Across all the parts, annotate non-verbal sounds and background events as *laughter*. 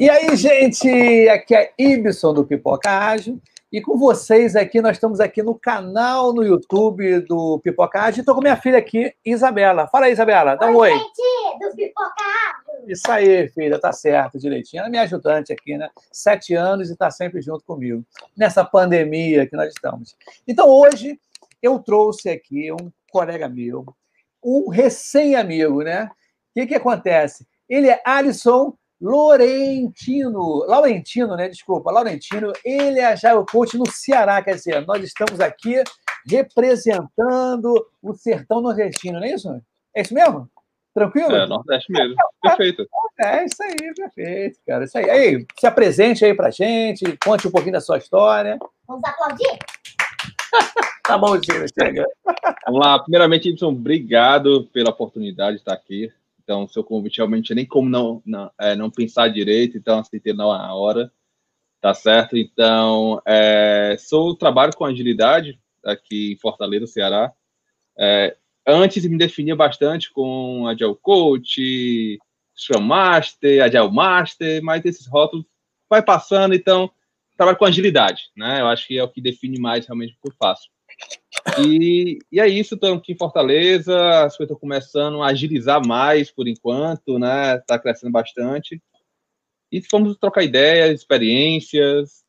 E aí, gente, aqui é Ibson do Pipoca Ágil. E com vocês aqui, nós estamos aqui no canal no YouTube do Pipoca Ágil. Estou com minha filha aqui, Isabela. Fala aí, Isabela, dá um oi. oi. Gente, do Pipoca Ágil. Isso aí, filha, tá certo, direitinho. Ela é minha ajudante aqui, né? Sete anos e está sempre junto comigo, nessa pandemia que nós estamos. Então, hoje, eu trouxe aqui um colega meu, um recém-amigo, né? O que, que acontece? Ele é Alisson Laurentino, Laurentino, né? Desculpa, Laurentino, ele é Agile Coach no Ceará, quer dizer, nós estamos aqui representando o sertão nordestino, não é isso? É isso mesmo? Tranquilo? É, Nordeste mesmo. Perfeito. É, isso aí, perfeito, cara. Isso aí. Aí, se apresente aí pra gente, conte um pouquinho da sua história. Vamos aplaudir? *laughs* tá bom, Tio, chega. Vamos lá. Primeiramente, Ibson, obrigado pela oportunidade de estar aqui. Então, seu convite realmente nem como não, não, é, não pensar direito, então aceitei na hora, tá certo? Então, é, sou trabalho com agilidade aqui em Fortaleza, Ceará. É, antes me definia bastante com Agile Coach, Scrum Master, Agile Master, mas esses rótulos vai passando, então trabalho com agilidade, né? Eu acho que é o que define mais realmente o que eu faço. E, e é isso, estamos aqui em Fortaleza, as coisas estão começando a agilizar mais por enquanto, né? Está crescendo bastante. E fomos trocar ideias, experiências,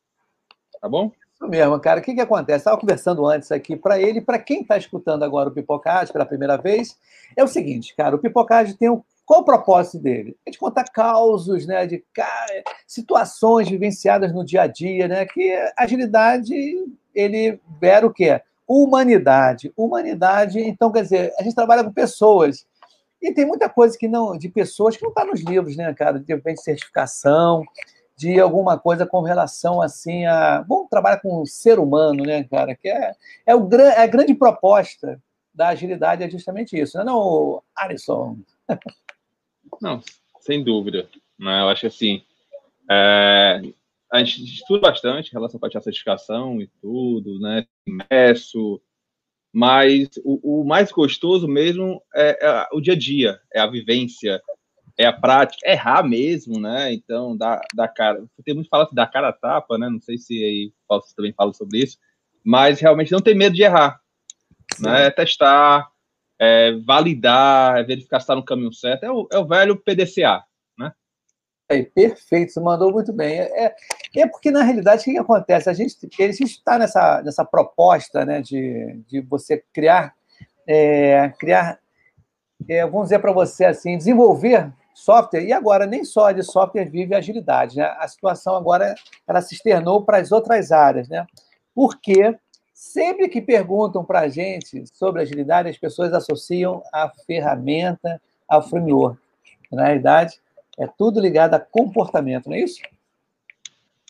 tá bom? Isso mesmo, cara. O que, que acontece? Estava conversando antes aqui para ele, para quem está escutando agora o Pipocade pela primeira vez, é o seguinte, cara, o Pipocade tem um qual o propósito dele? É de contar causos, né, de situações vivenciadas no dia a dia, né, que agilidade, ele vera o quê? Humanidade. Humanidade, então, quer dizer, a gente trabalha com pessoas. E tem muita coisa que não, de pessoas que não está nos livros, né, cara? De repente, certificação, de alguma coisa com relação, assim, a... Bom, trabalha com o ser humano, né, cara? Que é, é, o, é a grande proposta da agilidade, é justamente isso, não é não, Alisson? Não, sem dúvida. Né? Eu acho assim, é, a gente estuda bastante em relação a certificação e tudo, né? Imerso, mas o, o, mais gostoso mesmo é, é, o dia a dia, é a vivência, é a prática, é errar mesmo, né? Então, da, da cara. Tem muito fala da cara a tapa, né? Não sei se aí você também fala sobre isso, mas realmente não tem medo de errar, Sim. né? É testar, é validar, é verificar se está no caminho certo. É o, é o velho PDCA, é, perfeito, você mandou muito bem. É, é porque, na realidade, o que, que acontece? A gente está nessa, nessa proposta né, de, de você criar, é, criar é, vamos dizer para você assim, desenvolver software, e agora nem só de software vive agilidade. Né? A situação agora ela se externou para as outras áreas. Né? Porque sempre que perguntam para a gente sobre agilidade, as pessoas associam a ferramenta ao framework. Na realidade, é tudo ligado a comportamento, não é isso?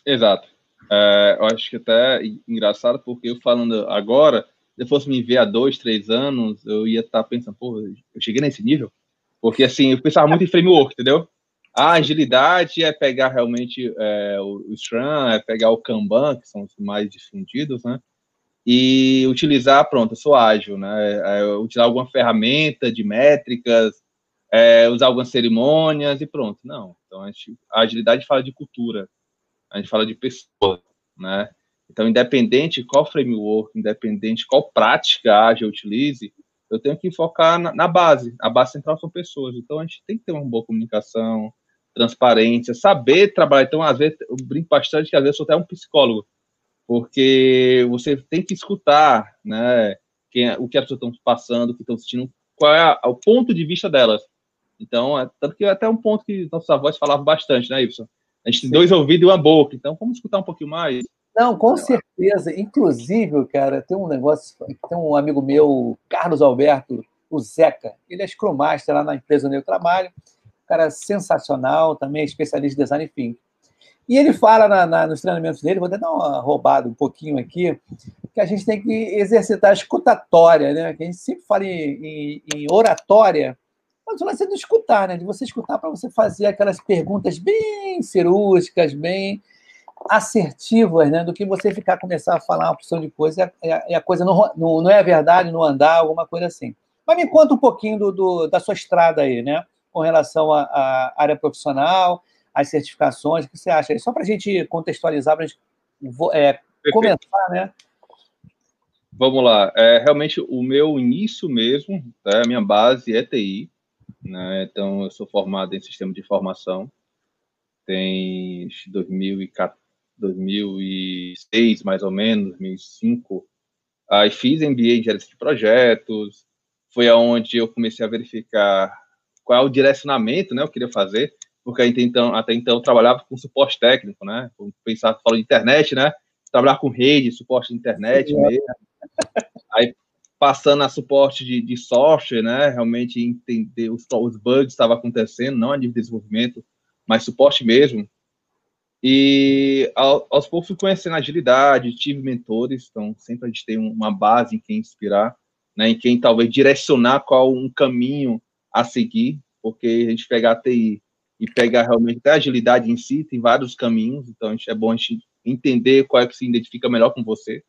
Exato. É, eu acho que até engraçado, porque eu falando agora, se fosse me ver há dois, três anos, eu ia estar tá pensando, pô, eu cheguei nesse nível? Porque, assim, eu pensava muito em framework, entendeu? A agilidade é pegar realmente é, o, o Scrum, é pegar o Kanban, que são os mais difundidos, né? E utilizar, pronto, eu sou ágil, né? É, utilizar alguma ferramenta de métricas, é, usar algumas cerimônias e pronto. Não. Então, a, gente, a agilidade fala de cultura, a gente fala de pessoas, né? Então, independente qual framework, independente qual prática ágil eu utilize, eu tenho que focar na, na, base. A base central são pessoas. Então, a gente tem que ter uma boa comunicação, transparência, saber trabalhar. Então, às vezes, eu brinco bastante que às vezes eu sou até um psicólogo, porque você tem que escutar, né? Quem, é, o que as pessoas estão passando, o que estão sentindo, qual é a, o ponto de vista delas. Então, é, tanto que até um ponto que nossos avós falavam bastante, né, Ibson? A gente tem dois ouvidos e uma boca, então vamos escutar um pouquinho mais. Não, com certeza. Inclusive, cara, tem um negócio, tem um amigo meu, Carlos Alberto, o Zeca, ele é Scrum Master lá na empresa onde eu trabalho, um cara sensacional, também é especialista em design thinking. E ele fala na, na, nos treinamentos dele, vou até dar uma roubada um pouquinho aqui, que a gente tem que exercitar a escutatória, né? Que a gente sempre fala em, em, em oratória, mas o lance é de escutar, né? De você escutar para você fazer aquelas perguntas bem cirúrgicas, bem assertivas, né? Do que você ficar começar a falar uma opção de coisa e a, e a coisa não, não, não, é verdade, não andar, alguma coisa assim. Mas me conta um pouquinho do, do da sua estrada aí, né? Com relação à área profissional, as certificações? O que você acha? Só para a gente contextualizar, para a gente é, começar, né? Vamos lá. É, realmente, o meu início mesmo, né, a minha base é TI. Né? Então, eu sou formado em sistema de informação. Tem 2006, mais ou menos, 2005. Aí fiz MBA em gerência de projetos. Foi aonde eu comecei a verificar qual é o direcionamento, né? Eu queria fazer, porque até então, até então eu trabalhava com suporte técnico, né? Pensar, falou de internet, né? Trabalhar com rede, suporte de internet Sim, mesmo. Aí passando a suporte de, de software, né? Realmente entender os, os bugs que estavam acontecendo, não a nível de desenvolvimento, mas suporte mesmo. E ao, aos poucos fui conhecendo agilidade, tive mentores, então sempre a gente tem uma base em quem inspirar, né? Em quem talvez direcionar qual um caminho a seguir, porque a gente pegar a TI e pegar realmente a agilidade em si, tem vários caminhos, então é bom a gente entender qual é que se identifica melhor com você.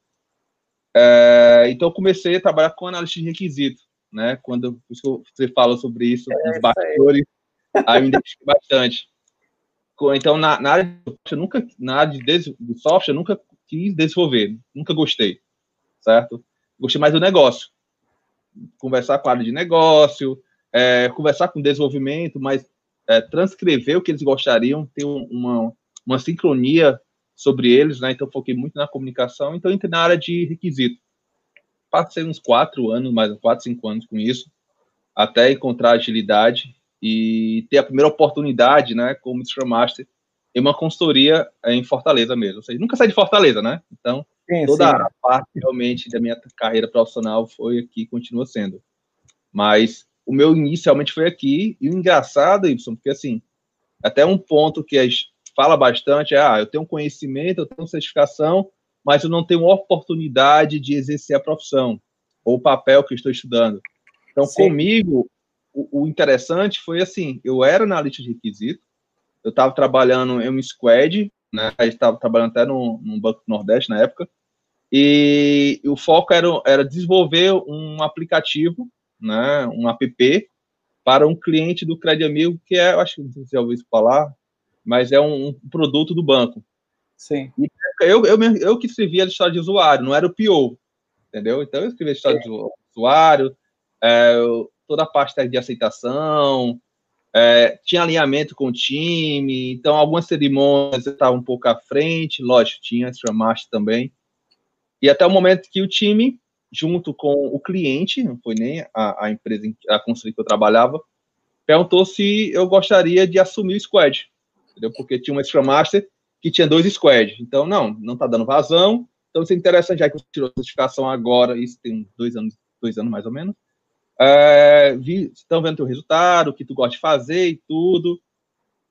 É, então, comecei a trabalhar com análise de requisito, né? Quando você fala sobre isso, é, os bastidores, aí. aí me identifiquei *laughs* bastante. Então, na, na, área de software, nunca, na área de, de software, eu nunca quis desenvolver, nunca gostei, certo? Gostei mais do negócio. Conversar com a área de negócio, é, conversar com desenvolvimento, mas é, transcrever o que eles gostariam, ter uma, uma sincronia sobre eles, né? Então foquei muito na comunicação. Então entrei na área de requisito. Passei uns quatro anos, mais quatro, cinco anos com isso, até encontrar agilidade e ter a primeira oportunidade, né, como Scrum Master, em uma consultoria em Fortaleza mesmo. Ou seja, nunca saí de Fortaleza, né? Então sim, toda sim. a parte realmente da minha carreira profissional foi aqui, e continua sendo. Mas o meu início realmente foi aqui e o engraçado, Y, porque assim, até um ponto que as fala bastante é, ah, eu tenho conhecimento, eu tenho certificação, mas eu não tenho oportunidade de exercer a profissão ou o papel que estou estudando. Então, Sim. comigo, o, o, interessante foi assim, eu era analista de requisito, eu estava trabalhando em um squad, né, estava trabalhando até no, Banco do Nordeste na época, e o foco era, era desenvolver um aplicativo, né, um app, para um cliente do Crédito Amigo, que é, eu acho que você já ouviu falar, mas é um, um produto do banco. Sim. E eu, eu, eu que escrevia a história de usuário, não era o PO, entendeu? Então eu escrevia a história de usuário, é, toda a parte de aceitação, é, tinha alinhamento com o time, então algumas cerimônias eu estava um pouco à frente, lógico, tinha Scrum Master também. E até o momento que o time, junto com o cliente, não foi nem a, a empresa, a consultoria que eu trabalhava, perguntou se eu gostaria de assumir o squad entendeu? Porque tinha uma Scrum Master que tinha dois squads. Então, não, não está dando vazão. Então, isso é interessante, já que tirou a certificação agora, isso tem dois anos, dois anos mais ou menos. É, vi, estão vendo o resultado, o que tu gosta de fazer e tudo.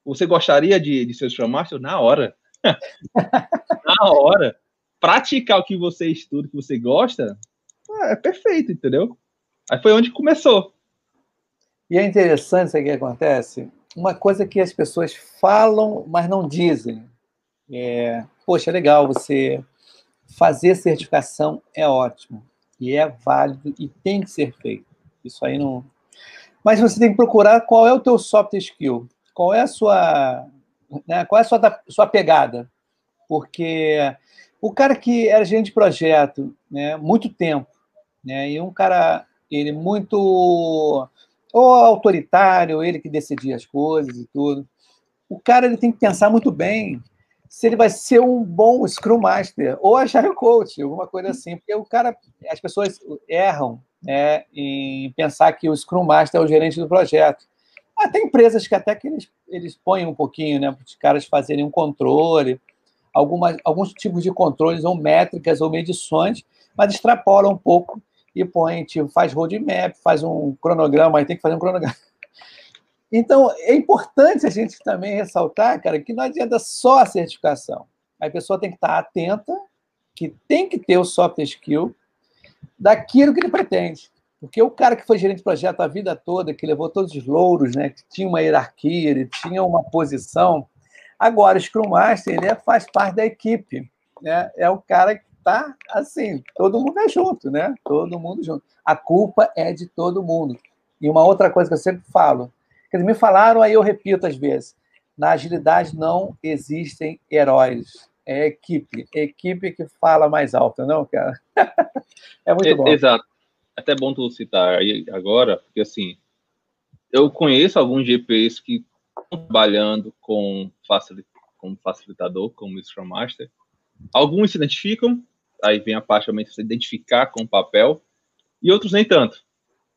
Você gostaria de, de ser Scrum Master? Na hora. *laughs* Na hora. Praticar o que você estuda, o que você gosta, é perfeito, entendeu? Aí foi onde começou. E é interessante isso que acontece, uma coisa que as pessoas falam, mas não dizem. É, Poxa, legal você fazer certificação é ótimo e é válido e tem que ser feito. Isso aí não. Mas você tem que procurar qual é o teu soft skill, qual é a sua, né, qual é a sua, sua pegada, porque o cara que era gerente de projeto, né, muito tempo, né, e um cara ele muito ou autoritário, ele que decidia as coisas e tudo. O cara ele tem que pensar muito bem se ele vai ser um bom Scrum Master ou Agile Coach, alguma coisa assim, porque o cara, as pessoas erram né, em pensar que o Scrum Master é o gerente do projeto. Tem empresas que até que eles, eles põem um pouquinho, né, para os caras fazerem um controle, algumas, alguns tipos de controles ou métricas ou medições, mas extrapolam um pouco e põe, tipo, faz roadmap, faz um cronograma, aí tem que fazer um cronograma. *laughs* Então, é importante a gente também ressaltar, cara, que não adianta só a certificação. A pessoa tem que estar atenta, que tem que ter o soft skill daquilo que ele pretende. Porque o cara que foi gerente de projeto a vida toda, que levou todos os louros, né, que tinha uma hierarquia, ele tinha uma posição, agora o Scrum Master, ele é, faz parte da equipe. Né? É o cara tá assim, todo mundo é junto, né? Todo mundo junto. A culpa é de todo mundo. E uma outra coisa que eu sempre falo, que eles me falaram, aí eu repito às vezes. Na agilidade não existem heróis. É equipe. Equipe que fala mais alto, não, cara? *laughs* é muito bom. Exato. É até bom tu citar aí agora, porque assim, eu conheço alguns GPs que estão trabalhando com como facilitador, como Scrum Master. Alguns se identificam, aí vem a parte também de se identificar com o papel, e outros nem tanto.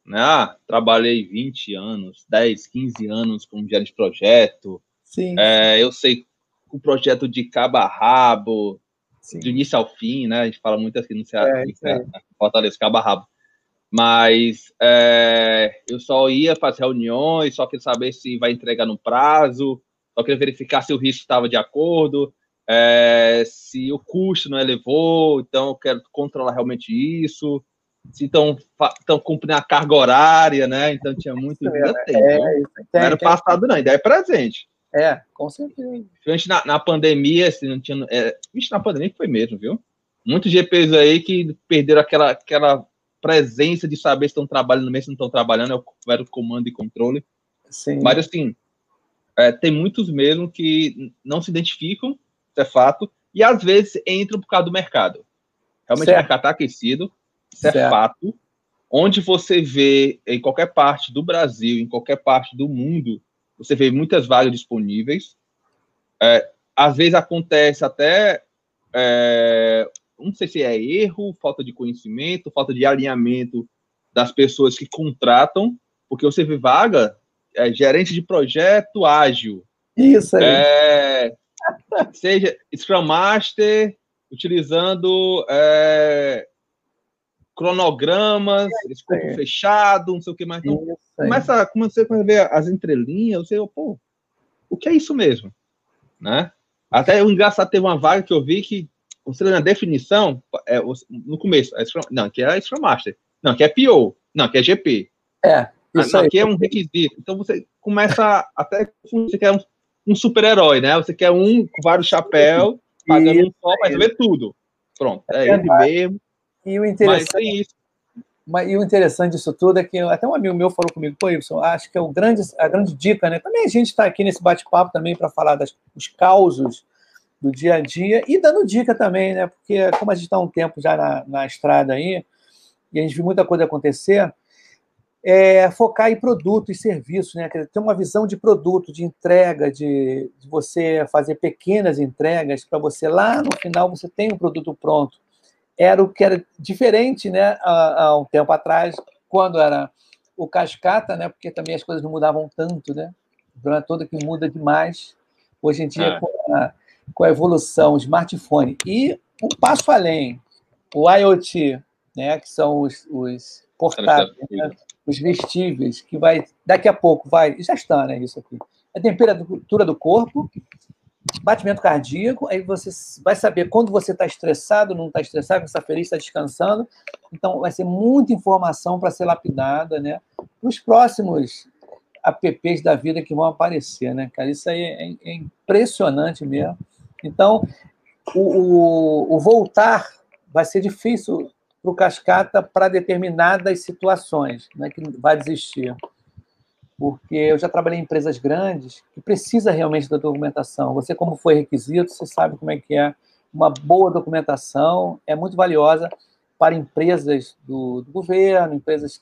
Né? Ah, trabalhei 20 anos, 10, 15 anos como gerente de projeto. Sim. É, eu sei o projeto de cabo a rabo, Sim. do início ao fim, né? A gente fala muito assim no Ceará, é, Fortaleza, cabo a rabo. Mas é, eu só ia fazer reuniões, só queria saber se vai entregar no prazo, só queria verificar se o risco estava de acordo, é, se o custo não elevou, então eu quero controlar realmente isso se estão cumprindo a carga horária, né? Então tinha muito. Isso ainda tem, é, né? não era passado, não, ainda é presente. É, com certeza. Principalmente na, na pandemia, assim, não tinha. É, na pandemia foi mesmo, viu? Muitos GPs aí que perderam aquela, aquela presença de saber se estão trabalhando mesmo, se não estão trabalhando, é o comando e controle. Sim. Mas assim, é, tem muitos mesmo que não se identificam, isso é fato, e às vezes entram por causa do mercado. Realmente certo. o mercado está aquecido, isso é fato. Onde você vê, em qualquer parte do Brasil, em qualquer parte do mundo, você vê muitas vagas disponíveis. É, às vezes acontece até, é, não sei se é erro, falta de conhecimento, falta de alinhamento das pessoas que contratam, porque você vê vaga, é, gerente de projeto ágil. Isso aí. É, *laughs* seja Scrum Master, utilizando é, cronogramas, escopo fechado, não sei o que mais. Então, começa, começa a ver as entrelinhas, você, pô, o que é isso mesmo? Né? Até o engraçado teve uma vaga que eu vi que você na definição, é, no começo, é Scrum, não, que é Scrum Master, não, que é PO, não, que é GP. É, ah, isso não, aí. que é um requisito. Então você começa até você quer um, um super-herói, né? Você quer um com vários chapéus, pagando um só para resolver tudo. Pronto, é, é ele mesmo. E o interessante, mas, e o interessante disso tudo é que até um amigo meu falou comigo, pô, Wilson, acho que é o grande, a grande dica, né? Também a gente está aqui nesse bate-papo também para falar das, dos causos do dia a dia e dando dica também, né? Porque como a gente está um tempo já na, na estrada aí, e a gente viu muita coisa acontecer, é focar em produto e serviço, né? Ter uma visão de produto, de entrega, de, de você fazer pequenas entregas para você lá no final você tem um produto pronto era o que era diferente né, há, há um tempo atrás, quando era o cascata, né, porque também as coisas não mudavam tanto, né? Durante toda que muda demais. Hoje em dia, é. com, a, com, a, evolução, o smartphone e um passo além, o IoT, né, que são os, os portáteis, né, os vestíveis, que vai, daqui a pouco vai, já está, né, isso aqui. A temperatura do corpo, batimento cardíaco, aí você vai saber quando você está estressado, não está estressado, está feliz, está descansando. Então, vai ser muita informação para ser lapidada, né? Os próximos apps da vida que vão aparecer, né, cara? Isso aí é, é impressionante mesmo. Então, o, o, o voltar vai ser difícil para o Cascata para determinadas situações, né, que vai desistir porque eu já trabalhei em empresas grandes que precisa realmente da documentação. Você, como foi requisito, você sabe como é que é. Uma boa documentação é muito valiosa para empresas do, do governo, empresas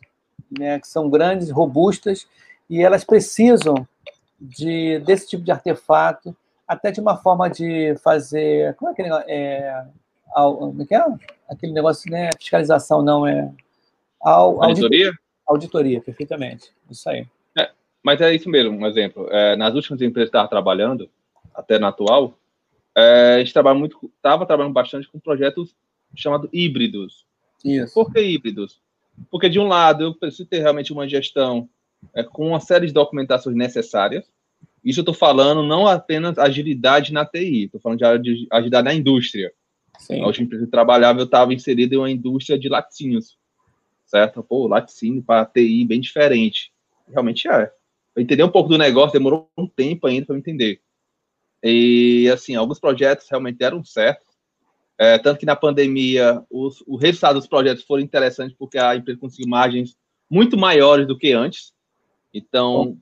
né, que são grandes, robustas, e elas precisam de, desse tipo de artefato, até de uma forma de fazer. Como é aquele negócio? É, como é que é? Aquele negócio, né? Fiscalização, não é. Auditoria? Auditoria, auditoria perfeitamente. Isso aí. Mas é isso mesmo, um exemplo. É, nas últimas empresas que eu estava trabalhando, até na atual, é, a gente trabalha muito, estava trabalhando bastante com projetos chamados híbridos. Isso. Por que híbridos? Porque, de um lado, eu preciso ter realmente uma gestão é, com uma série de documentações necessárias. Isso eu estou falando não apenas agilidade na TI, estou falando de agilidade na indústria. Sim. A última empresa que eu trabalhava, eu estava inserido em uma indústria de laticínios, certo? Pô, laticínio para TI bem diferente. Realmente é entender um pouco do negócio demorou um tempo ainda para entender. E, assim, alguns projetos realmente deram certo. É, tanto que na pandemia, os, o resultado dos projetos foram interessantes porque a empresa conseguiu margens muito maiores do que antes. Então,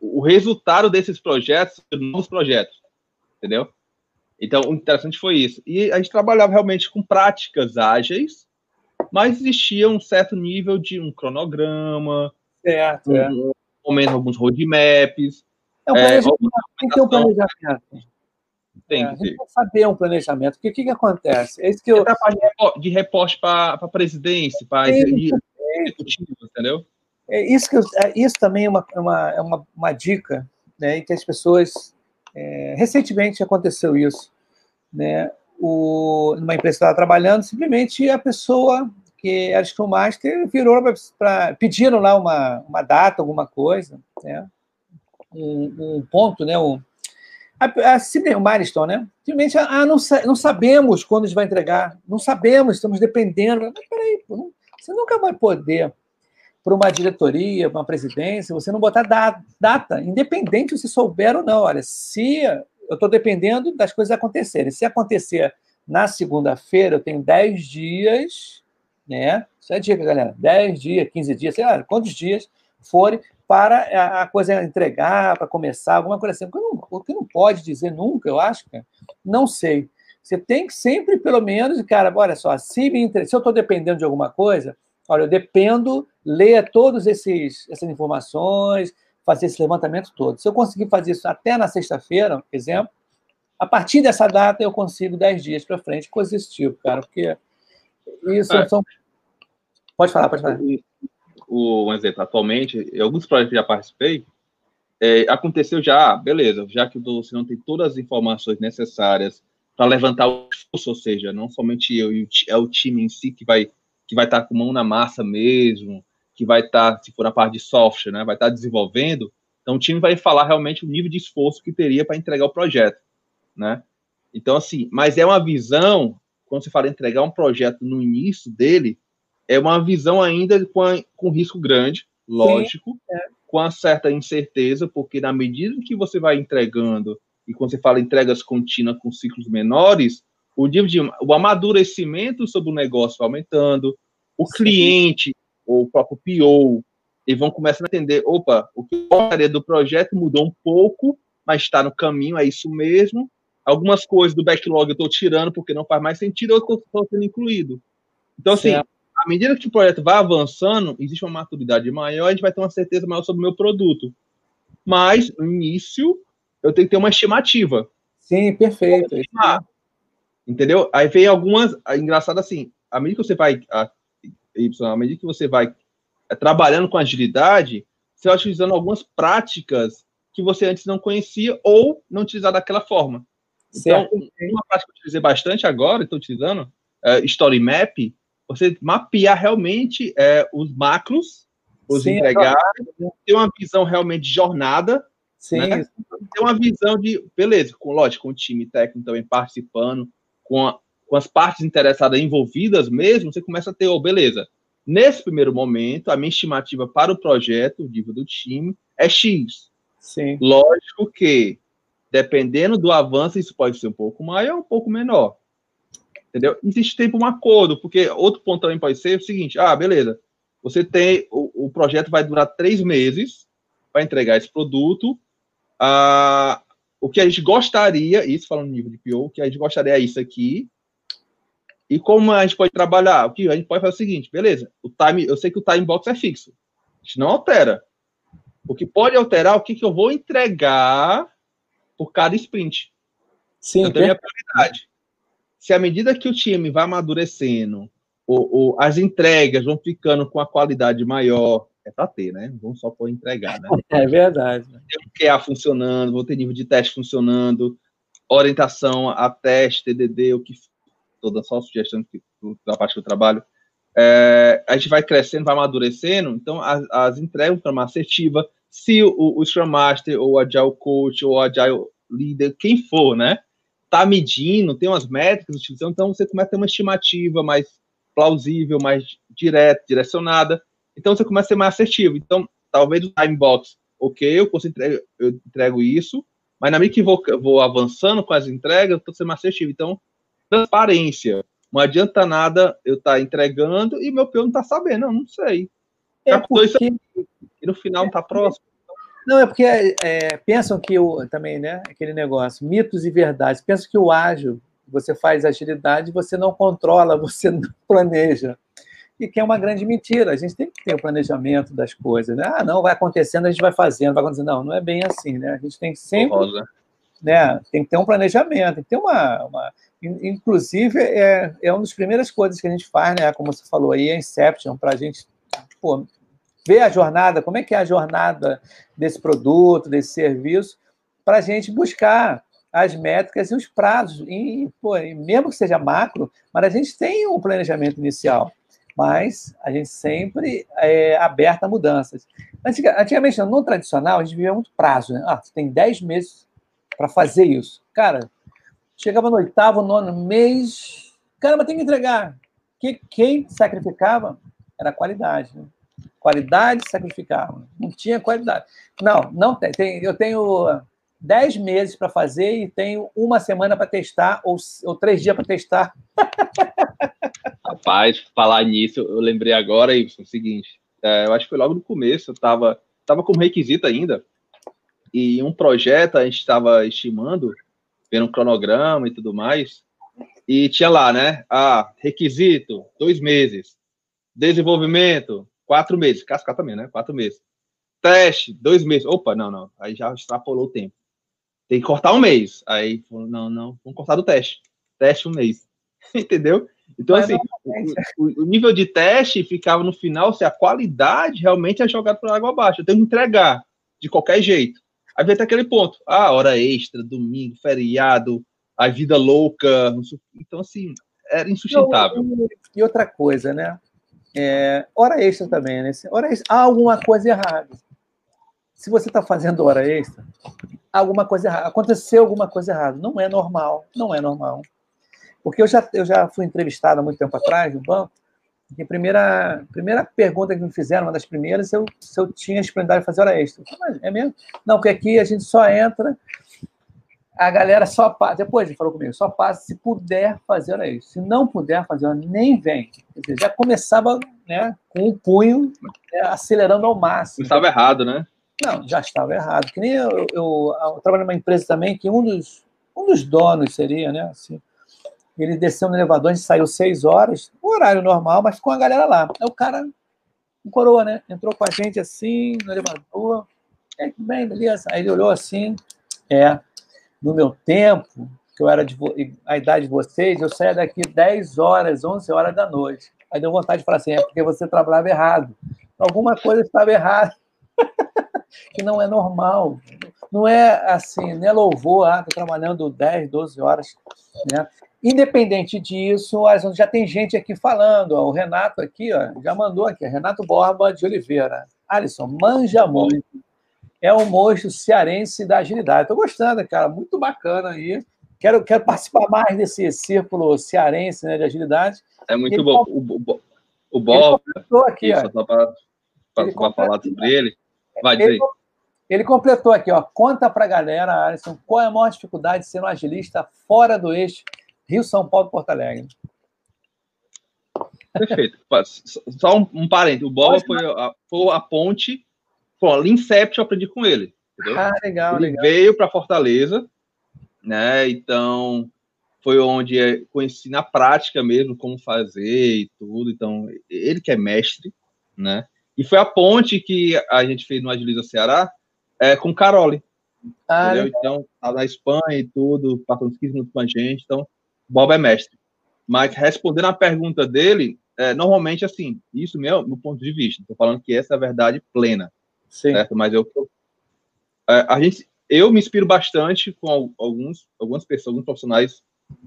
o resultado desses projetos, novos projetos, entendeu? Então, o interessante foi isso. E a gente trabalhava realmente com práticas ágeis, mas existia um certo nível de um cronograma, certo, um, é. menos alguns roadmaps. É um planejamento, tem que ter um planejamento. Tem é, que gente ter. tem que saber um planejamento. Porque o que, que acontece? É isso que eu. De repor- de reporte para a presidência, para executivo, entendeu? É isso, que eu- é, isso também é uma, é uma, é uma, uma dica, né, que as pessoas. É, recentemente aconteceu isso, né? O, numa empresa que estava trabalhando, simplesmente a pessoa que era Scrum Master virou para. pediram lá uma, uma data, alguma coisa, né? Um, um ponto, né? Um, a, a, o milestone, né? Simplesmente, ah, não, não sabemos quando a gente vai entregar, não sabemos, estamos dependendo. Mas peraí, pô, não- você nunca vai poder para uma diretoria, para uma presidência, você não botar da- data, independente se souber ou não. Olha, se eu estou dependendo das coisas acontecerem. Se acontecer na segunda-feira, eu tenho 10 dias, né? Isso é dica, galera. 10 dias, 15 dias, sei lá, quantos dias forem para a- coisa entregar, para começar, alguma coisa assim. O que não, o que não pode dizer nunca, eu acho, cara, não sei. Você tem que sempre, pelo menos, cara, olha só, se, me se eu estou dependendo de alguma coisa, olha, eu dependo, ler todas essas informações, fazer esse levantamento todo. Se eu conseguir fazer isso até na sexta-feira, por exemplo, a partir dessa data eu consigo 10 dias para frente, coisa desse tipo, cara, porque isso É. são. Pode falar, pode falar. O, um exemplo, atualmente, em alguns projetos que já participei, é, aconteceu já, beleza, já que você não tem todas as informações necessárias para levantar o esforço, ou seja, não somente eu, e o é o time em si que vai que vai estar com mão na massa mesmo, que vai estar, se for na parte de software, né, vai estar desenvolvendo, então o time vai falar realmente o nível de esforço que teria para entregar o projeto, né? Então, assim, mas é uma visão, quando você fala entregar um projeto no início dele, é uma visão ainda com, a- com risco grande, lógico, com uma certa incerteza, porque na medida que você vai entregando, e quando você fala entregas contínuas com ciclos menores, o de o amadurecimento sobre o negócio vai aumentando, o Sim. cliente, ou o próprio PO, eles vão começando a entender, opa, o que eu gostaria do projeto mudou um pouco, mas está no caminho, é isso mesmo. Algumas coisas do backlog eu estou tirando porque não faz mais sentido, outras estão sendo incluído. Então, assim, Certo. à medida que o projeto vai avançando, existe uma maturidade maior, a gente vai ter uma certeza maior sobre o meu produto. Mas, no início, eu tenho que ter uma estimativa. Sim, perfeito. Entendeu? Aí vem algumas. Engraçado assim, à medida que você vai. A, y, à medida que você vai eh, trabalhando com agilidade, você vai utilizando algumas práticas que você antes não conhecia ou não utilizar daquela forma. Então, Certo. uma prática que eu utilizei bastante agora, estou utilizando, é, Story Map, você mapear realmente é, os macros, os Sim, entregar, ter uma visão realmente de jornada, Sim, né? ter uma visão de, beleza, com lógico, com o time técnico também participando, com, a- com as partes interessadas envolvidas mesmo, você começa a ter, oh, beleza, nesse primeiro momento, a minha estimativa para o projeto, o nível do time, é X. sim. Lógico que, dependendo do avanço, isso pode ser um pouco maior ou um pouco menor. Entendeu? Existe tempo um acordo, porque outro ponto também pode ser o seguinte: ah, beleza, você tem. O, o projeto vai durar três meses para entregar esse produto. Ah, o que a gente gostaria, isso falando no nível de PO, o que a gente gostaria é isso aqui. E como a gente pode trabalhar? O que a gente pode fazer é o seguinte, beleza, o time, eu sei que o time box é fixo. A gente não altera. O que pode alterar é o que, que eu vou entregar por cada sprint. Sim, Eu tenho minha prioridade. Se à medida que o time vai amadurecendo, o, o, as entregas vão ficando com a qualidade maior, é para ter, né? Vamos só por entregar, né? *laughs* é verdade. Ter um QA funcionando, vou ter nível de teste funcionando, orientação a teste, TDD, o que toda só sugestão que, da parte do trabalho. É, a gente vai crescendo, vai amadurecendo, então as, as entregas ficam mais assertivas. Se o, o Scrum Master, ou o Agile Coach, ou o Agile Leader, quem for, né? Tá medindo, tem umas métricas utilizando, então você começa a ter uma estimativa mais plausível, mais direta, direcionada. Então você começa a ser mais assertivo. Então, talvez o time box, ok, eu, consigo entregar, eu entrego isso, mas na medida que vou, vou avançando com as entregas, eu estou sendo mais assertivo. Então, transparência. Não adianta nada eu estar tá entregando e meu PO não está sabendo. Não, não sei. É porque, E no final não está próximo. Não, é porque é, pensam que o também, né? Aquele negócio, mitos e verdades. Pensam que o ágil, você faz agilidade, você não controla, *laughs* você não planeja. E que é uma grande mentira. A gente tem que ter o planejamento das coisas, né? Ah, não, vai acontecendo, a gente vai fazendo, vai acontecendo. Não, não é bem assim, né? A gente tem sempre. Rosa. Né, tem que ter um planejamento, tem que ter uma. uma inclusive, é, é uma das primeiras coisas que a gente faz, né? Como você falou aí, a Inception, para a gente pô, ver a jornada, como é que é a jornada desse produto, desse serviço, para a gente buscar as métricas e os prazos. E, pô, mesmo que seja macro, mas a gente tem um planejamento inicial, mas a gente sempre é aberto a mudanças. Antigamente, no tradicional, a gente vivia muito prazo. Né? Ah, tem 10 meses para fazer isso. Cara, chegava no oitavo, nono mês, caramba, tem que entregar. Que, quem sacrificava era a qualidade. Né? Qualidade sacrificava. Não tinha qualidade. Não, não tem. tem eu tenho dez meses para fazer e tenho uma semana para testar, ou, ou três dias para testar. *laughs* Rapaz, falar nisso, eu lembrei agora, Ibson, o seguinte. É, eu acho que foi logo no começo, eu estava tava como requisito ainda, e um projeto a gente estava estimando, vendo um cronograma e tudo mais, e tinha lá, né? Ah, requisito, dois meses. Desenvolvimento, quatro meses. Cascar também, né? Quatro meses. Teste, dois meses. Opa, não, não. Aí já extrapolou o tempo. Tem que cortar um mês. Aí, não, não, vamos cortar do teste. Teste um mês. *laughs* Entendeu? Então, Mas assim, o, o, nível de teste ficava no final se a qualidade realmente é jogada para água abaixo. Eu tenho que entregar de qualquer jeito. Aí vem até aquele ponto. Ah, hora extra, domingo, feriado, a vida louca. Então, assim, era insustentável. E outra coisa, né? É, hora extra também, né? Hora extra, há alguma coisa errada. Se você está fazendo hora extra, alguma coisa errada. Aconteceu alguma coisa errada. Não é normal. Não é normal. Porque eu já, eu já fui entrevistado há muito tempo atrás no banco, e a primeira, primeira pergunta que me fizeram, uma das primeiras, eu, se eu tinha disponibilidade de fazer hora extra. É mesmo? Não, porque aqui a gente só entra a galera só passa, depois ele falou comigo, só passa se puder fazer hora extra. Se não puder fazer, nem vem. Quer dizer, já começava né, com o punho né, acelerando ao máximo. Estava errado, né? Não, já estava errado. Que nem eu, eu, eu, eu trabalho numa empresa também que um dos, um dos donos seria, né? Assim, ele desceu no elevador, a gente saiu seis horas, horário normal, mas com a galera lá. Aí o cara, um coroa, né? Entrou com a gente assim, no elevador. É, bem, beleza. Aí ele olhou assim, é, no meu tempo, que eu era de a idade de vocês, eu saía daqui 10 horas, 11 horas da noite. Aí deu vontade de falar assim, é porque você trabalhava errado. Alguma coisa estava errada. *laughs* que não é normal. Não é assim, não é louvor, ah, tô trabalhando 10, 12 horas. Né? Independente disso, já tem gente aqui falando. Ó, o Renato aqui ó, já mandou aqui, Renato Borba de Oliveira. Alisson, manja muito é um monstro cearense da agilidade. Estou gostando, cara, muito bacana aí. Quero, quero participar mais desse círculo cearense né, de agilidade. É muito bom. O, o, Bob, aqui, ó. para falar sobre ele. Vai dizer. Ele, ele completou aqui, ó. Conta para a galera, Alisson, qual é a maior dificuldade de ser um agilista fora do eixo Rio, São Paulo, Porto Alegre? Perfeito. Só um, um parênteses. O Bob foi a, foi a ponte Pô, Incept eu aprendi com ele. Entendeu? Ah, legal, ele legal. veio para Fortaleza, né? Então foi onde conheci na prática mesmo como fazer e tudo. Então ele que é mestre, né? E foi a ponte que a gente fez no Agiliza Ceará é, com Carole. Ah, então, tá na Espanha e tudo, uns 15 minutos com a gente. Então, Bob é mestre. Mas respondendo a pergunta dele, é, normalmente, assim, isso meu, meu ponto de vista. Estou falando que essa é a verdade plena. Sim. Certo? Mas eu, é, a gente, eu me inspiro bastante com alguns, algumas pessoas, alguns profissionais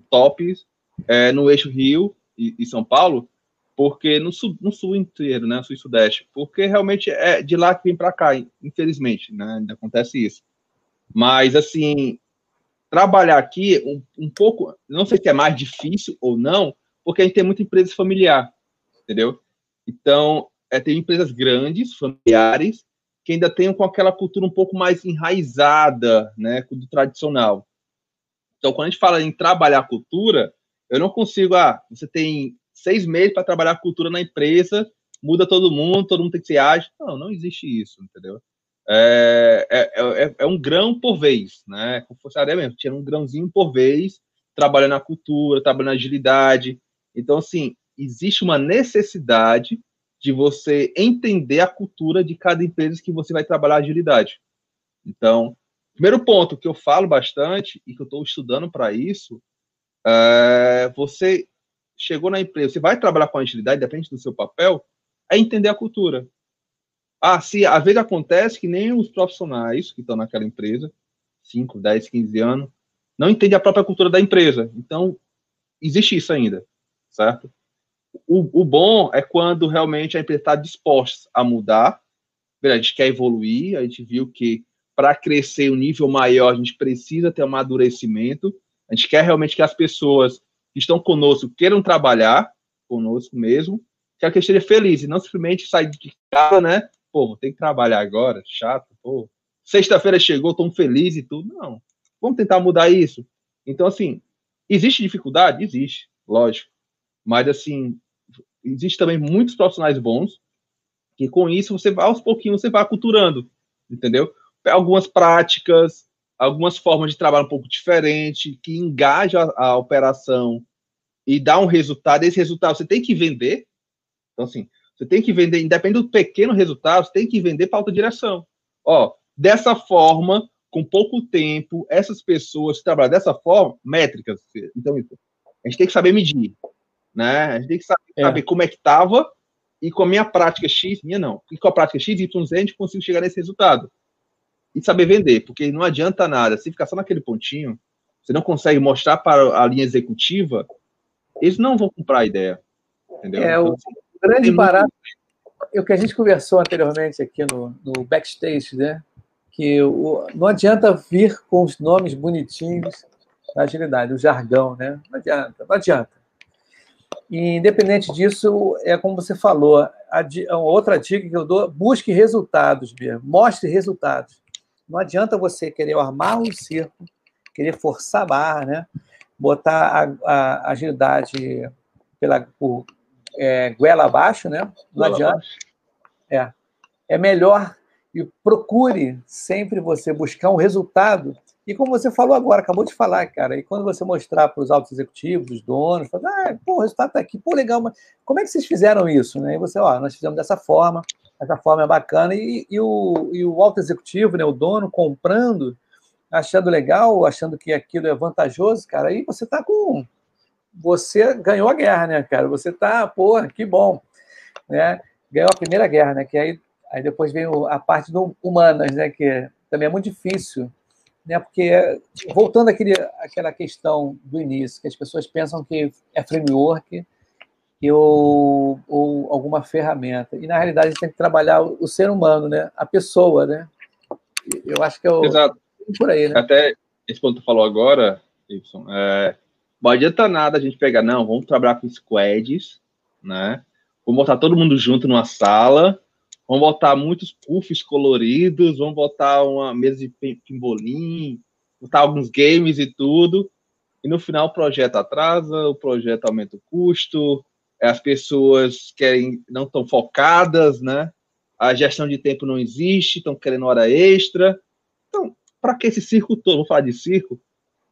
tops é, no eixo Rio e, e, São Paulo, porque no sul, no sul inteiro, né, sul e sudeste, porque realmente é de lá que vem para cá, infelizmente, né, ainda acontece isso. Mas assim, trabalhar aqui um, um pouco, não sei se é mais difícil ou não, porque a gente tem muita empresa familiar, entendeu? Então, é, tem empresas grandes, familiares, que ainda tenham com aquela cultura um pouco mais enraizada, né, do tradicional. Então, quando a gente fala em trabalhar cultura, eu não consigo, ah, você tem seis meses para trabalhar cultura na empresa, muda todo mundo, todo mundo tem que ser ágil. Não, não existe isso, entendeu? É, é, é, é, um grão por vez, né? Como fosse mesmo, tinha um grãozinho por vez, trabalhando na cultura, trabalhando na agilidade. Então, assim, existe uma necessidade de você entender a cultura de cada empresa que você vai trabalhar agilidade. Então, primeiro ponto que eu falo bastante e que eu estou estudando para isso, é você chegou na empresa, você vai trabalhar com agilidade, depende do seu papel, é entender a cultura. Ah, se às vezes acontece que nem os profissionais que estão naquela empresa, 5, 10, 15 anos, não entendem a própria cultura da empresa. Então, existe isso ainda, certo? O, o bom é quando realmente a empresa está disposta a mudar. A gente quer evoluir, a gente viu que para crescer um nível maior, a gente precisa ter um amadurecimento. A gente quer realmente que as pessoas que estão conosco queiram trabalhar conosco mesmo, quer que esteja feliz e não simplesmente sair de casa, né? Pô, tem que trabalhar agora, chato, pô. Sexta-feira chegou, tão feliz e tudo. Não. Vamos tentar mudar isso. Então, assim, existe dificuldade? Existe, lógico. Mas, assim, existe também muitos profissionais bons que com isso você vai aos pouquinhos, você vai aculturando, entendeu? Algumas práticas, algumas formas de trabalho um pouco diferente, que engaja a, a operação e dá um resultado. Esse resultado você tem que vender. Então, assim, você tem que vender, independente do pequeno resultado, você tem que vender para alta direção. Ó, dessa forma, com pouco tempo, essas pessoas que trabalham dessa forma, métricas. Então, a gente tem que saber medir, né? A gente tem que saber, é. saber como é que estava e com a minha prática X, minha não, e com a prática X, Y, Z, a gente consegue chegar nesse resultado. E saber vender, porque não adianta nada, se ficar só naquele pontinho, você não consegue mostrar para a linha executiva, eles não vão comprar a ideia. Entendeu? É, então, assim, grande barato, o que a gente conversou anteriormente aqui no, no backstage, né? Que o, não adianta vir com os nomes bonitinhos da agilidade, o jargão, né? Não adianta, não adianta. E, independente disso, é como você falou, a, a outra dica que eu dou, busque resultados, Bia. Mostre resultados. Não adianta você querer armar um circo, querer forçar a barra, né? Botar a, a agilidade pela, por, é, goela abaixo, né? Não adianta. É. é melhor e procure sempre você buscar um resultado. E como você falou agora, acabou de falar, cara, e quando você mostrar para os altos executivos, os donos, fala, ah, pô, o resultado está aqui, pô, legal, mas como é que vocês fizeram isso? Né? E você, ó, nós fizemos dessa forma, essa forma é bacana, e, e, o, e o alto executivo, né, o dono, comprando, achando legal, achando que aquilo é vantajoso, cara, aí você está com você ganhou a guerra, né, cara? Você tá, porra, que bom, né? Ganhou a primeira guerra, né? Que aí, aí depois vem a parte do humanas, né? Que também é muito difícil, né? Porque voltando àquele, àquela questão do início, que as pessoas pensam que é framework ou, ou alguma ferramenta. E na realidade a gente tem que trabalhar o, ser humano, né? A pessoa, né? Eu acho que é o, Exato. por aí, né? Até esse ponto que tu falou agora, Y, é, não adianta nada a gente pegar, não, vamos trabalhar com squads, né? Vamos botar todo mundo junto numa sala, vamos botar muitos puffs coloridos, vamos botar uma mesa de pimbolim, botar alguns games e tudo, e no final o projeto atrasa, o projeto aumenta o custo, as pessoas querem não estão focadas, né? A gestão de tempo não existe, estão querendo hora extra. Então, para que esse circo todo? Vamos falar de circo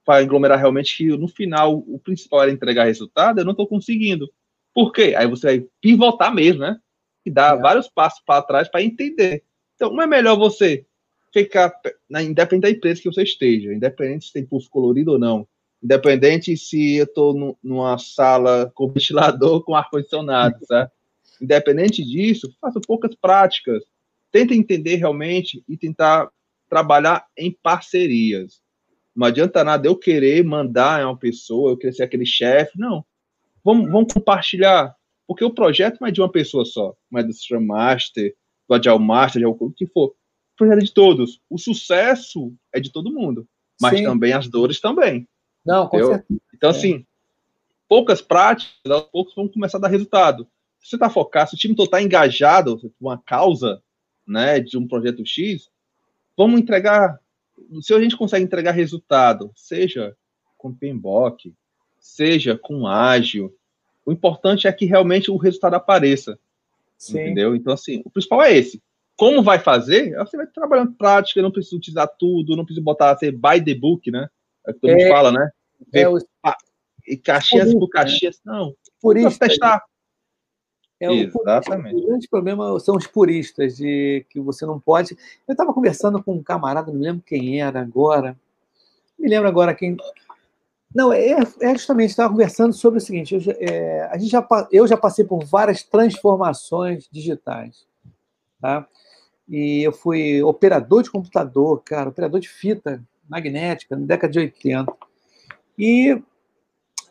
para aglomerar realmente que no final o principal era entregar resultado, eu não estou conseguindo. Por quê? Aí você vai pivotar mesmo, né? E dar é. vários passos para trás para entender. Então, não é melhor você ficar, na, independente da empresa que você esteja, independente se tem pulso colorido ou não, independente se eu estou numa sala com *laughs* ventilador, com ar-condicionado, certo? Independente disso, faça poucas práticas. Tente entender realmente e tentar trabalhar em parcerias. Não adianta nada eu querer mandar uma pessoa, eu querer ser aquele chefe. Não. Vamos, vamos compartilhar. Porque o projeto não é de uma pessoa só. Não é do Scrum Master, do Agile Master, o que for. O projeto é de todos. O sucesso é de todo mundo. Mas Sim. também as dores também. Não, com certeza. Então, é. assim, poucas práticas, aos poucos vão começar a dar resultado. Se você está focado, se o time todo está engajado com uma causa, né, de um projeto X, vamos entregar se a gente consegue entregar resultado, seja com PMBOK, seja com ágil, o importante é que realmente o resultado apareça. Sim. Entendeu? Então, assim, o principal é esse. como vai fazer, você vai trabalhando prática, não precisa utilizar tudo, não precisa botar ser by the book, né? É o que todo mundo É, fala, né? É, o, E Caxias por Purista, né? Caxias, não. purista, Precisa testar. É o, Exatamente. o grande problema são os puristas, de que você não pode. Eu estava conversando com um camarada, não me lembro quem era agora. Me lembro agora quem. Não, é, é justamente, estava conversando sobre o seguinte: eu já, é, a gente já, eu já passei por várias transformações digitais. Tá? E eu fui operador de computador, cara, operador de fita magnética, na década de 80. E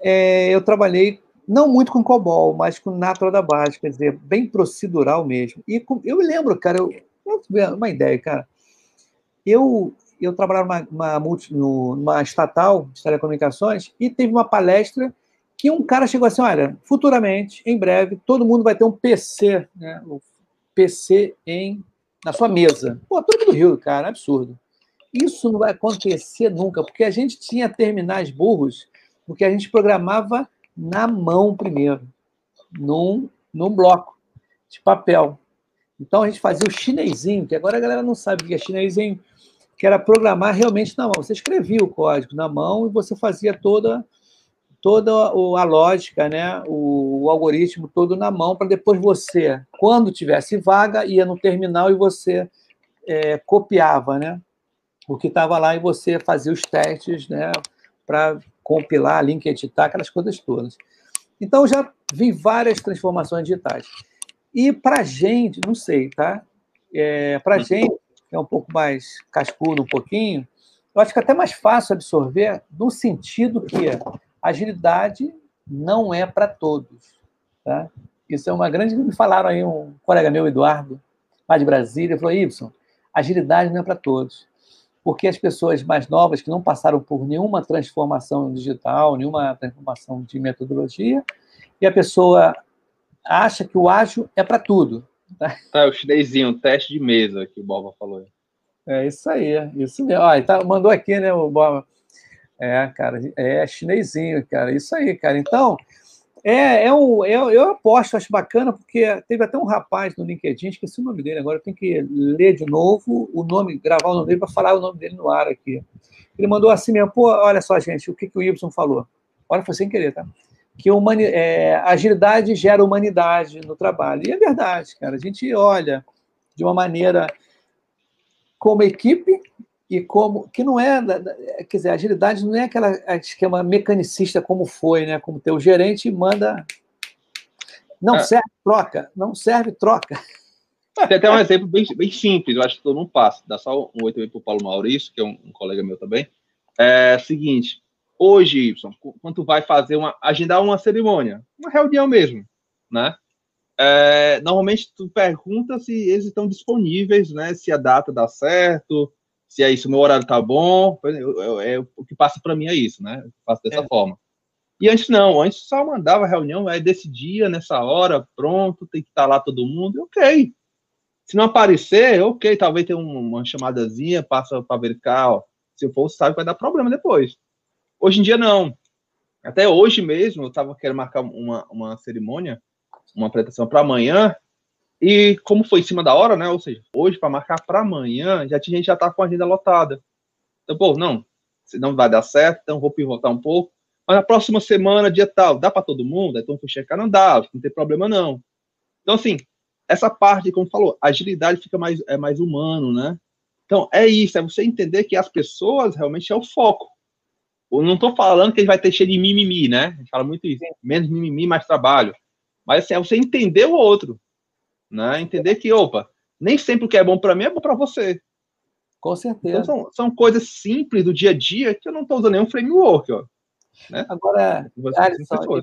é, eu trabalhei não muito com COBOL, mas com Natural da base, quer dizer, bem procedural mesmo. E com- eu me lembro, cara, eu, uma ideia, cara. Eu, eu trabalhava numa, numa, estatal de telecomunicações e teve uma palestra que um cara chegou assim, olha, futuramente, em breve, todo mundo vai ter um PC, né? O PC em, na sua mesa. Pô, todo mundo riu, cara, absurdo. Isso não vai acontecer nunca, porque a gente tinha terminais burros, porque a gente programava na mão primeiro, num, num bloco de papel. Então a gente fazia o chinesinho, que agora a galera não sabe o que é chinesinho, que era programar realmente na mão. Você escrevia o código na mão e você fazia toda toda a lógica, né, o, o algoritmo todo na mão para depois você, quando tivesse vaga, ia no terminal e você é, copiava, né, o que estava lá e você fazia os testes, né, para compilar, link editar, aquelas coisas todas. Então já vi várias transformações digitais. E para gente, não sei, tá? É, para gente que é um pouco mais cascudo, um pouquinho, eu acho que é até mais fácil absorver, no sentido que agilidade não é para todos. Tá? Isso é uma grande. Me falaram aí, um colega meu, Eduardo, lá de Brasília, falou: Y, agilidade não é para todos. Porque as pessoas mais novas, que não passaram por nenhuma transformação digital, nenhuma transformação de metodologia, e a pessoa acha que o ágil é para tudo. Tá, o chinesinho, teste de mesa que o Boba falou. É isso aí, isso mesmo. Ó, tá, mandou aqui, né, o Boba? É, cara, é chinesinho, cara, isso aí, cara. Então, é, é um, é, eu aposto, acho bacana, porque teve até um rapaz no LinkedIn, esqueci o nome dele agora, eu tenho que ler de novo o nome, gravar o nome dele para falar o nome dele no ar aqui. Ele mandou assim mesmo, pô, olha só, gente, o que, que o Y falou. Olha, foi sem querer, tá? Que humani é, agilidade gera humanidade no trabalho. E é verdade, cara. A gente olha de uma maneira como equipe e como que não é, quer dizer, a agilidade não é aquela esquema mecanicista como foi, né? Como teu gerente manda não É. serve, troca, não serve, troca. Tem até um exemplo bem, bem simples, eu acho que todo mundo passa. Dá só um oito aí para o Paulo Maurício, que é um, um colega meu também. É o seguinte, hoje, Y, quando tu vai fazer uma, agendar uma cerimônia, uma reunião mesmo, né? É, normalmente tu pergunta se eles estão disponíveis, né? Se a data dá certo, se é isso, meu horário tá bom. Eu- eu- é, o que passa para mim é isso, né? Eu faço dessa É. forma. E antes não, antes só mandava reunião, aí decidia nessa hora, pronto, tem que estar lá todo mundo, ok. Se não aparecer, ok, talvez tenha um- uma chamadazinha, passa para verificar, ó, se for, sabe que vai dar problema depois. Hoje em dia, não. Até hoje mesmo, eu estava querendo marcar uma, uma cerimônia, uma apresentação para amanhã, e como foi em cima da hora, né? Ou seja, hoje, para marcar para amanhã, já tinha gente já tá com a agenda lotada. Então, pô, não, se não vai dar certo, então vou pivotar um pouco. Mas na próxima semana, dia tal, dá para todo mundo? Então fui checar, não dá, não tem problema não. Então, assim, essa parte, como falou, agilidade fica mais, é mais humano, né? Então, é isso, é você entender que as pessoas realmente é o foco. Eu não estou falando que gente vai ter cheio de mimimi, né? A gente fala muito isso. Menos mimimi, mais trabalho. Mas assim, é você entender o outro. Né? Entender que, opa, nem sempre o que é bom para mim é bom para você. Com Então, certeza. são, são coisas simples do dia a dia que eu não estou usando nenhum framework. Ó. Agora, Você- assim, Alisson,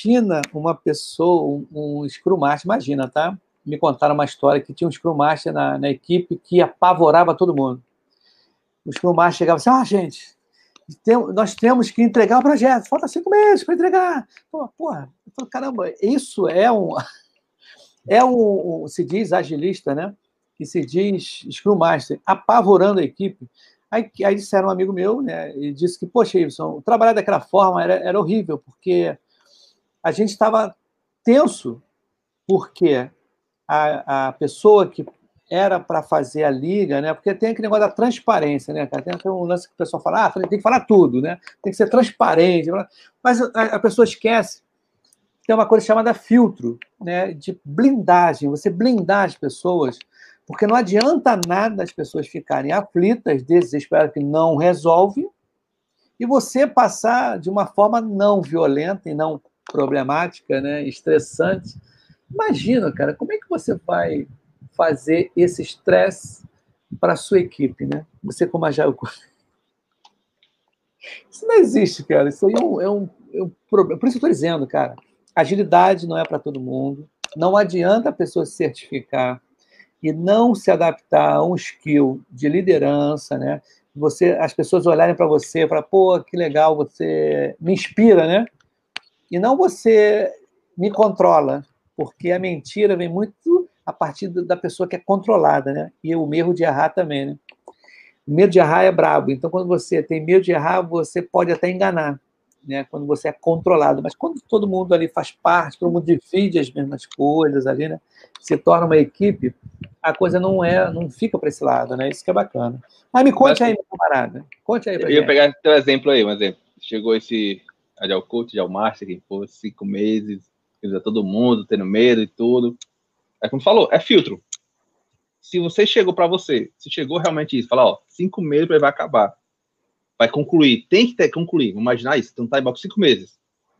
imagina uma pessoa, um, um Scrum Master, imagina, tá? Me contaram uma história que tinha um Scrum Master na, na equipe que apavorava todo mundo. O Scrum Master chegava assim, ah, gente, tem- nós temos que entregar o projeto, falta cinco meses para entregar. Pô, porra, eu falo, caramba, isso é um, é um, um- se diz agilista, né? Que se diz Scrum Master, apavorando a equipe. Aí, aí disseram um amigo meu, né? E disse que, poxa, Ibson, trabalhar daquela forma era, era horrível, porque a gente estava tenso, porque a, a pessoa que era para fazer a liga, né? Porque tem aquele negócio da transparência, né, cara? Tem, tem um lance que o pessoal fala, ah, tem que falar tudo, né? Tem que ser transparente. Mas a, a pessoa esquece tem uma coisa chamada filtro, né? De blindagem. Você blindar as pessoas, porque não adianta nada as pessoas ficarem aflitas, desesperadas, que não resolve, e você passar de uma forma não violenta e não problemática, né? Estressante. Imagina, cara, como é que você vai fazer esse estresse para a sua equipe, né? Você como agile Isso não existe, cara. Isso é um, é um, é um problema. Por isso que eu estou dizendo, cara. Agilidade não é para todo mundo. Não adianta a pessoa se certificar e não se adaptar a um skill de liderança, né? Você, as pessoas olharem para você falar, pô, que legal, você me inspira, né? E não você me controla, porque a mentira vem muito a partir da pessoa que é controlada, né? E o medo de errar também, né? O medo de errar é brabo. Então, quando você tem medo de errar, você pode até enganar, né? Quando você é controlado. Mas quando todo mundo ali faz parte, todo mundo divide as mesmas coisas ali, né? Se torna uma equipe, a coisa não é, não fica para esse lado, né? Isso que é bacana. Mas me conte Mas, aí, meu camarada. Conte aí Eu ia pegar teu exemplo aí, um exemplo. Chegou esse Agile Coach, Agile Master, que foi cinco meses, todo mundo tendo medo e tudo. É como falou, é filtro. Se você chegou para você, se chegou realmente isso, falar, ó, cinco meses vai acabar. Vai concluir, tem que ter concluir. Vamos imaginar isso, tá igual com cinco meses.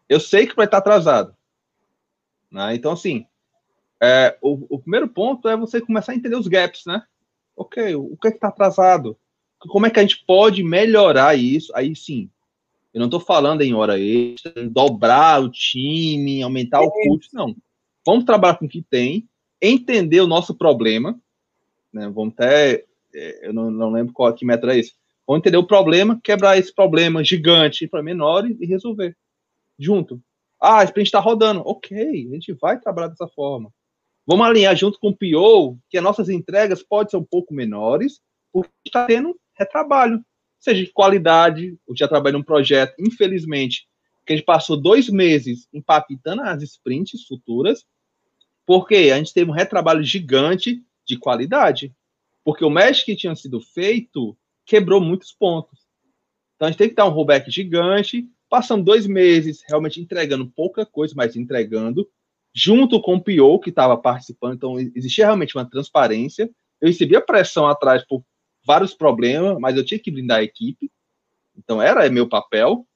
Eu sei que vai estar atrasado. Né? Então, assim, é, o, o, primeiro ponto é você começar a entender os gaps, né? Ok, o, o que é que tá atrasado? Como é que a gente pode melhorar isso? Aí sim, eu não estou falando em hora extra, em dobrar o time, aumentar o custo, não. Vamos trabalhar com o que tem, entender o nosso problema, né? Vamos até, é, eu não, não lembro qual que metro é esse. Vamos entender o problema, quebrar esse problema gigante para menores e resolver junto. Ah, a gente está rodando. Ok, a gente vai trabalhar dessa forma. Vamos alinhar junto com o PO, que as nossas entregas podem ser um pouco menores, porque está tendo retrabalho, seja de qualidade. Eu já trabalhei num projeto, infelizmente, que a gente passou dois meses impactando as sprints futuras, porque a gente teve um retrabalho gigante de qualidade. Porque o mesh que tinha sido feito quebrou muitos pontos. Então a gente tem que dar um rollback gigante, passando dois meses realmente entregando pouca coisa, mas entregando, junto com o PO que estava participando. Então existia realmente uma transparência. Eu recebia pressão atrás por vários problemas, mas eu tinha que blindar a equipe. Então era meu papel.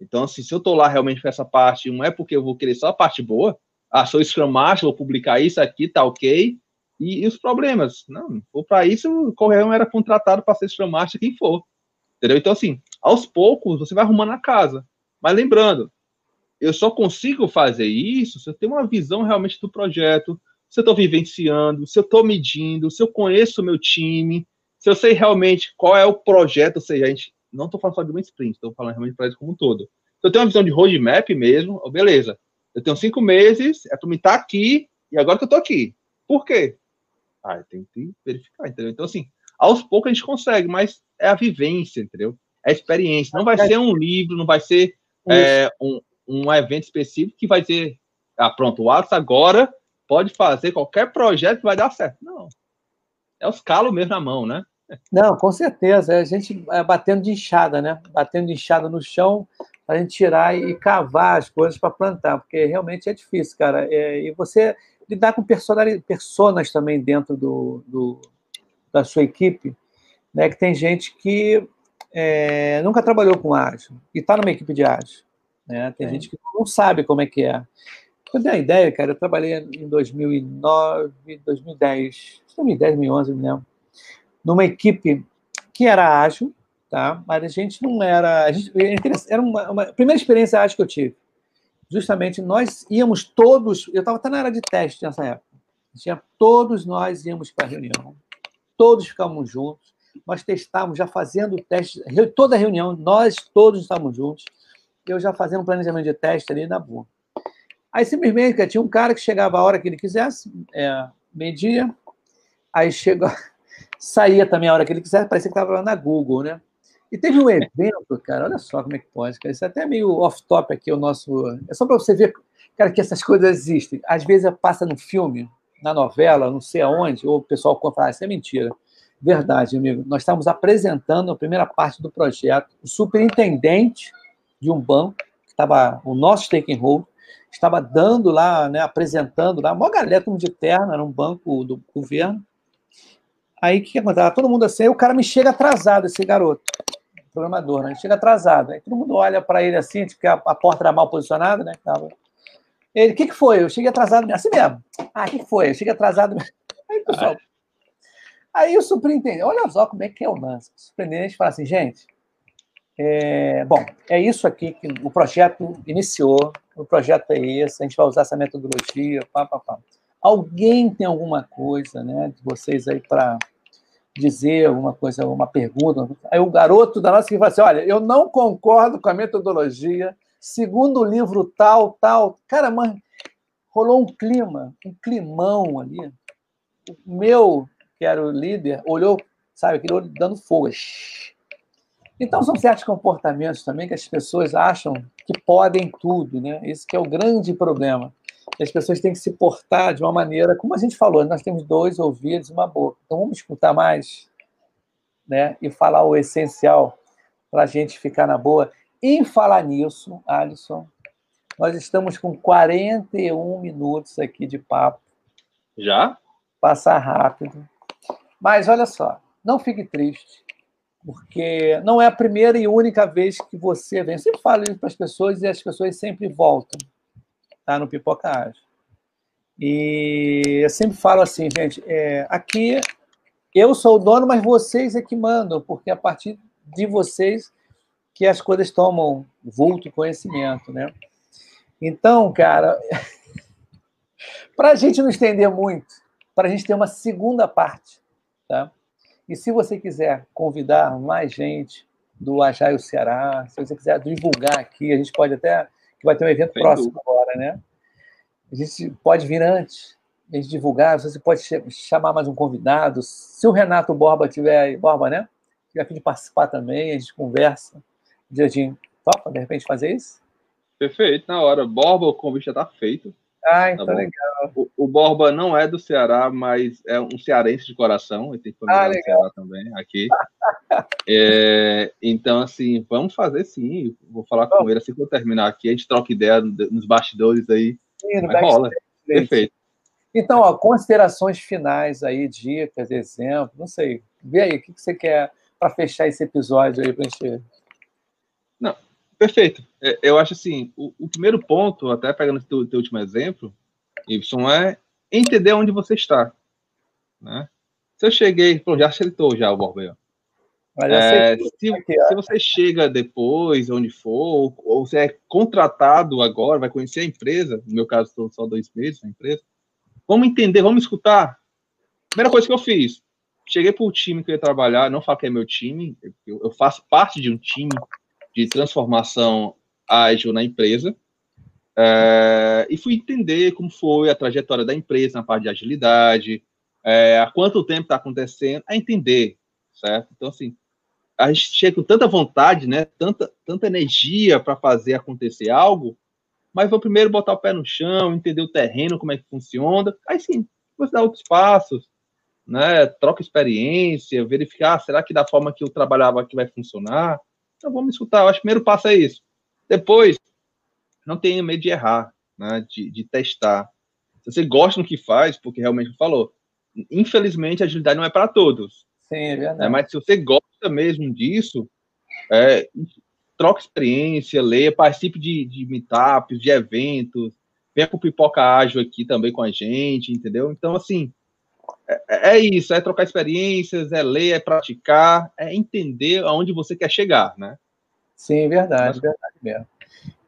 Então, assim, se eu estou lá realmente com essa parte, não é porque eu vou querer só a parte boa, ah, sou Scrum Master, vou publicar isso aqui, tá ok. E, e os problemas? Não, para isso, o Correio era contratado para ser Master quem for. Entendeu? Então, assim, aos poucos você vai arrumando a casa. Mas lembrando, eu só consigo fazer isso se eu tenho uma visão realmente do projeto, se eu estou vivenciando, se eu estou medindo, se eu conheço o meu time, se eu sei realmente qual é o projeto, ou seja, a gente não estou falando só de uma sprint, estou falando realmente para projeto como um todo. Se eu tenho uma visão de roadmap mesmo, oh, beleza, eu tenho cinco meses, é para me estar tá aqui, e agora que eu estou aqui. Por quê? Ah, tenho que verificar, entendeu? Então, assim, aos poucos a gente consegue, mas é a vivência, entendeu? É a experiência. Não vai ser um livro, não vai ser é, um, um evento específico que vai dizer, ah, pronto, o Alex agora pode fazer qualquer projeto que vai dar certo. Não. É os calos mesmo na mão, né? Não, com certeza. É a gente é, batendo de enxada, né? Batendo de enxada no chão, a gente tirar e cavar as coisas para plantar, porque realmente é difícil, cara. É, e você lidar com personas também dentro do, do, da sua equipe, né? Que tem gente que é, nunca trabalhou com ágil e está numa equipe de ágil. Né? Tem é. gente que não sabe como é que é. Eu tenho uma ideia, cara, eu trabalhei em 2009, 2010, 2010, 2011, me lembro, numa equipe que era ágil, tá? Mas a gente não era. A gente, era uma, uma primeira experiência acho que eu tive. Justamente nós íamos todos. Eu estava até na área de teste nessa época. Tinha, todos nós íamos para a reunião. Todos ficávamos juntos. Nós testávamos, já fazendo o teste. Toda a reunião, nós todos estávamos juntos. Eu já fazendo um planejamento de teste ali na boa. Aí simplesmente tinha um cara que chegava a hora que ele quisesse, é, meio-dia, aí chegou, *laughs* saía também a hora que ele quisesse, parecia que estava na Google, né? E teve um evento, cara, olha só como é que pode, cara. Isso é até meio off-top aqui, o nosso. É só para você ver, cara, que essas *laughs* coisas existem. Às vezes passa no filme, na novela, não sei aonde, ou o pessoal fala, ah, isso é mentira. Verdade, amigo. Nós estamos apresentando a primeira parte do projeto. O superintendente de um banco, que estava o nosso stake hold, estava dando lá, né, apresentando lá, uma galera de terno, era um banco do governo. Aí o que acontece? Todo mundo assim, aí o cara me chega atrasado, esse garoto, programador, né? Ele chega atrasado. Aí todo mundo olha para ele assim, porque tipo, a, a porta era mal posicionada, né? Tava... Ele, o que, que foi? Eu cheguei atrasado, assim mesmo. Ah, o que, que foi? Eu cheguei atrasado. *laughs* Aí, pessoal, Aí o superintendente, olha só como é que é o lance. O superintendente fala assim, gente, é, bom, é isso aqui que o projeto iniciou, o projeto é esse, a gente vai usar essa metodologia, pá, pá, pá. Alguém tem alguma coisa, né, de vocês aí para dizer alguma coisa, uma pergunta? Aí o garoto da nossa equipe fala assim, olha, eu não concordo com a metodologia, segundo o livro tal, tal. Cara, mano, rolou um clima, um climão ali. O meu que era o líder, olhou, sabe, aquele olho dando fogo. Então, são certos comportamentos também que as pessoas acham que podem tudo, né? Esse que é o grande problema. As pessoas têm que se portar de uma maneira, como a gente falou, nós temos dois ouvidos e uma boca. Então, vamos escutar mais, né? E falar o essencial para a gente ficar na boa. Em falar nisso, Alisson, nós estamos com 41 minutos aqui de papo. Já? Passar rápido. Mas olha só, não fique triste, porque não é a primeira e única vez que você vem. Eu sempre falo isso para as pessoas e as pessoas sempre voltam tá, no Pipocagem. E eu sempre falo assim, gente, é, aqui eu sou o dono, mas vocês é que mandam, porque é a partir de vocês que as coisas tomam vulto conhecimento, né? Então, cara, *laughs* para a gente não estender muito, para a gente ter uma segunda parte, Tá? E se você quiser convidar mais gente do Agile Ceará, se você quiser divulgar aqui, a gente pode até. Que vai ter um evento Sem próximo dúvida. agora, né? A gente pode vir antes, a gente divulgar, você pode chamar mais um convidado. Se o Renato Borba tiver aí, Borba, né? Tiver aqui de participar também, a gente conversa. Diadinho, topa, de repente, fazer isso? Perfeito, na hora. Borba, o convite já está feito. Ah, tá então tá legal. O, o, Borba não é do Ceará, mas é um cearense de coração. Ele tem família ah, do Ceará também, aqui. *laughs* é, então, assim, vamos fazer sim. Vou falar com Bom, ele assim que eu terminar aqui. A gente troca ideia nos bastidores aí. Sim, no rola. Perfeito. Então, ó, considerações finais aí, dicas, exemplos, não sei. Vê aí, o que você quer para fechar esse episódio aí para gente não, Perfeito. É, eu acho assim, o, o primeiro ponto, até pegando o teu, teu, último exemplo, Y, é entender onde você está. Né? Se eu cheguei, pô, já aceitou já o Borbel. É, se, se, você chega depois, onde for, ou, ou você é contratado agora, vai conhecer a empresa, no meu caso, estou só dois meses na empresa, vamos entender, vamos escutar. Primeira coisa que eu fiz, cheguei para o time que eu ia trabalhar, não falo que é meu time, eu, eu faço parte de um time de transformação ágil na empresa. É, e fui entender como foi a trajetória da empresa na parte de agilidade, é, há quanto tempo está acontecendo, a entender, certo? Então, assim, a gente chega com tanta vontade, né, tanta, tanta energia para fazer acontecer algo, mas vou primeiro botar o pé no chão, entender o terreno, como é que funciona, aí sim, você dá outros passos, né, troca experiência, verificar, ah, será que da forma que eu trabalhava aqui vai funcionar? Então vamos escutar. Eu acho que o primeiro passo é isso. Depois, não tenha medo de errar, né? de, de testar. Se você gosta do que faz, porque realmente falou, infelizmente a agilidade não é para todos. Sim, é verdade. Né? Mas se você gosta mesmo disso, é, troca experiência, leia, participe de, de meetups, de eventos, venha com o Pipoca Ágil aqui também com a gente, entendeu? Então, assim, é, é, isso, é trocar experiências, é ler, é praticar, é entender aonde você quer chegar, né? Sim, verdade, verdade mesmo.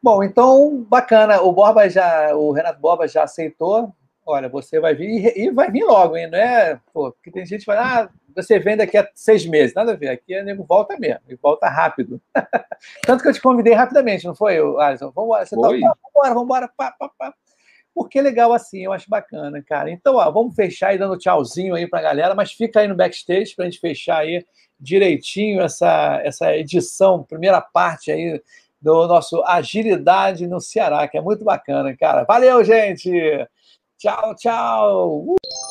Bom, então, bacana. O Borba já, o Renato Borba já aceitou. Olha, você vai vir e vai vir logo, hein? Não é? Pô, porque tem gente que fala, ah, você vem daqui a seis meses. Nada a ver, aqui é nego volta mesmo, e volta rápido. *laughs* Tanto que eu te convidei rapidamente, não foi, Alisson? Vamos embora, você tá, vamos embora, vamos embora, pá, pá, pá porque é legal assim, eu acho bacana, cara. Então, ó, vamos fechar aí dando tchauzinho aí pra galera, mas fica aí no backstage pra gente fechar aí direitinho essa, essa edição, primeira parte aí do nosso Agilidade no Ceará, que é muito bacana, cara. Valeu, gente! Tchau, tchau! Uh!